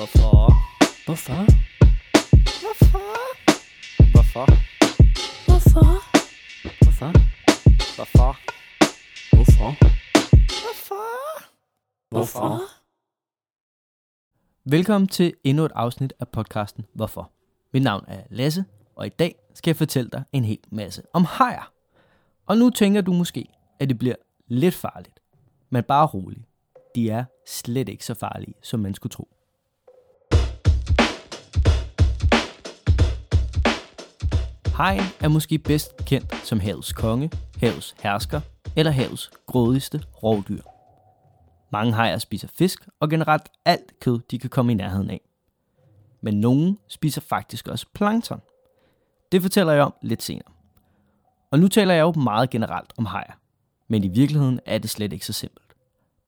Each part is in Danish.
Hvorfor? Hvorfor? Hvorfor? Hvorfor? Hvorfor? Hvorfor? Hvorfor? Hvorfor? Hvorfor? Hvorfor? Velkommen til endnu et afsnit af podcasten Hvorfor? Mit navn er Lasse, og i dag skal jeg fortælle dig en hel masse om hajer. Og nu tænker du måske, at det bliver lidt farligt. Men bare rolig. De er slet ikke så farlige, som man skulle tro. Hajen er måske bedst kendt som havets konge, havets hersker eller havets grådigste rovdyr. Mange hajer spiser fisk og generelt alt kød, de kan komme i nærheden af. Men nogle spiser faktisk også plankton. Det fortæller jeg om lidt senere. Og nu taler jeg jo meget generelt om hajer. Men i virkeligheden er det slet ikke så simpelt.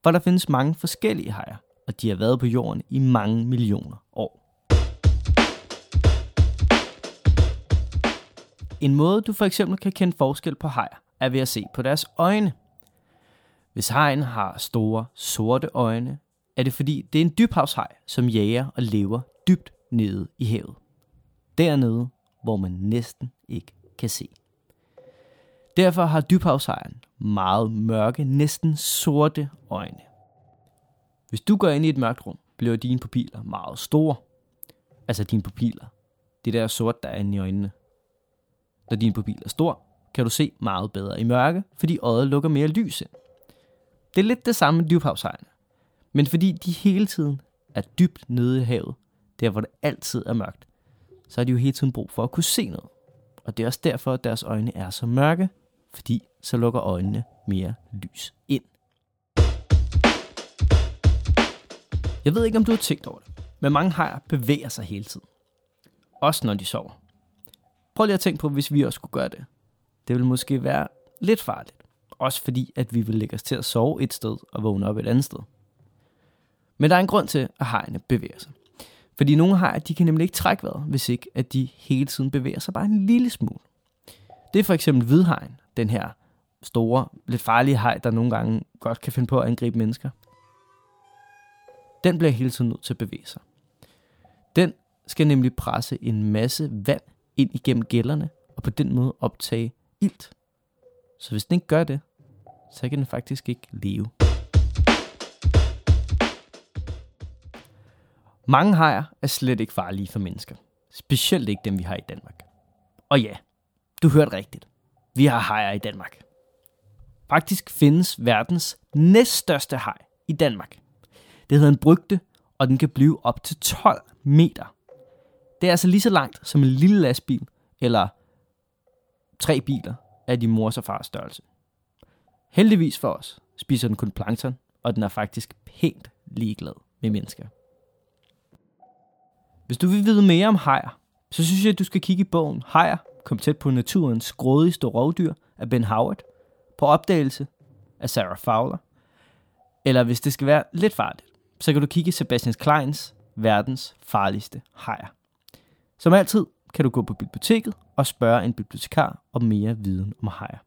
For der findes mange forskellige hajer, og de har været på jorden i mange millioner år. En måde, du for eksempel kan kende forskel på hajer, er ved at se på deres øjne. Hvis hajen har store, sorte øjne, er det fordi, det er en dybhavshaj, som jager og lever dybt nede i havet. Dernede, hvor man næsten ikke kan se. Derfor har dybhavshajen meget mørke, næsten sorte øjne. Hvis du går ind i et mørkt rum, bliver dine pupiller meget store. Altså dine pupiller. Det der sort, der er inde i øjnene. Når din pupil er stor, kan du se meget bedre i mørke, fordi øjet lukker mere lys ind. Det er lidt det samme med dybhavshajerne. Men fordi de hele tiden er dybt nede i havet, der hvor det altid er mørkt, så har de jo hele tiden brug for at kunne se noget. Og det er også derfor, at deres øjne er så mørke, fordi så lukker øjnene mere lys ind. Jeg ved ikke, om du har tænkt over det, men mange hajer bevæger sig hele tiden. Også når de sover. Prøv lige at tænke på, hvis vi også skulle gøre det. Det ville måske være lidt farligt. Også fordi, at vi vil lægge os til at sove et sted og vågne op et andet sted. Men der er en grund til, at hajerne bevæger sig. Fordi nogle hajer, de kan nemlig ikke trække vejret, hvis ikke at de hele tiden bevæger sig bare en lille smule. Det er for eksempel hvidhajen, den her store, lidt farlige haj, der nogle gange godt kan finde på at angribe mennesker. Den bliver hele tiden nødt til at bevæge sig. Den skal nemlig presse en masse vand ind igennem gælderne, og på den måde optage ilt. Så hvis den ikke gør det, så kan den faktisk ikke leve. Mange hajer er slet ikke farlige for mennesker. Specielt ikke dem, vi har i Danmark. Og ja, du hørte rigtigt. Vi har hajer i Danmark. Faktisk findes verdens næststørste haj i Danmark. Det hedder en brygte, og den kan blive op til 12 meter. Det er altså lige så langt som en lille lastbil, eller tre biler af din mors og fars størrelse. Heldigvis for os spiser den kun plankton, og den er faktisk pænt ligeglad med mennesker. Hvis du vil vide mere om hajer, så synes jeg, at du skal kigge i bogen Hajer kom tæt på naturens grådigste rovdyr af Ben Howard, på opdagelse af Sarah Fowler, eller hvis det skal være lidt farligt, så kan du kigge i Sebastian Kleins Verdens farligste hajer. Som altid kan du gå på biblioteket og spørge en bibliotekar om mere viden om hajer.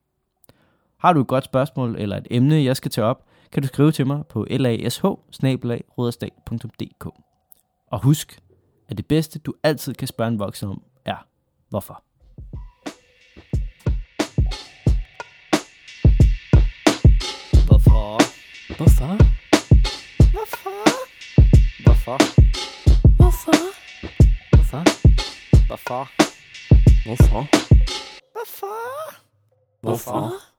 Har du et godt spørgsmål eller et emne, jeg skal tage op, kan du skrive til mig på lash Og husk, at det bedste, du altid kan spørge en voksen om, er hvorfor. Hvorfor? Hvorfor? Hvorfor? Hvorfor? Hvorfor? Hvorfor? Hvorfor?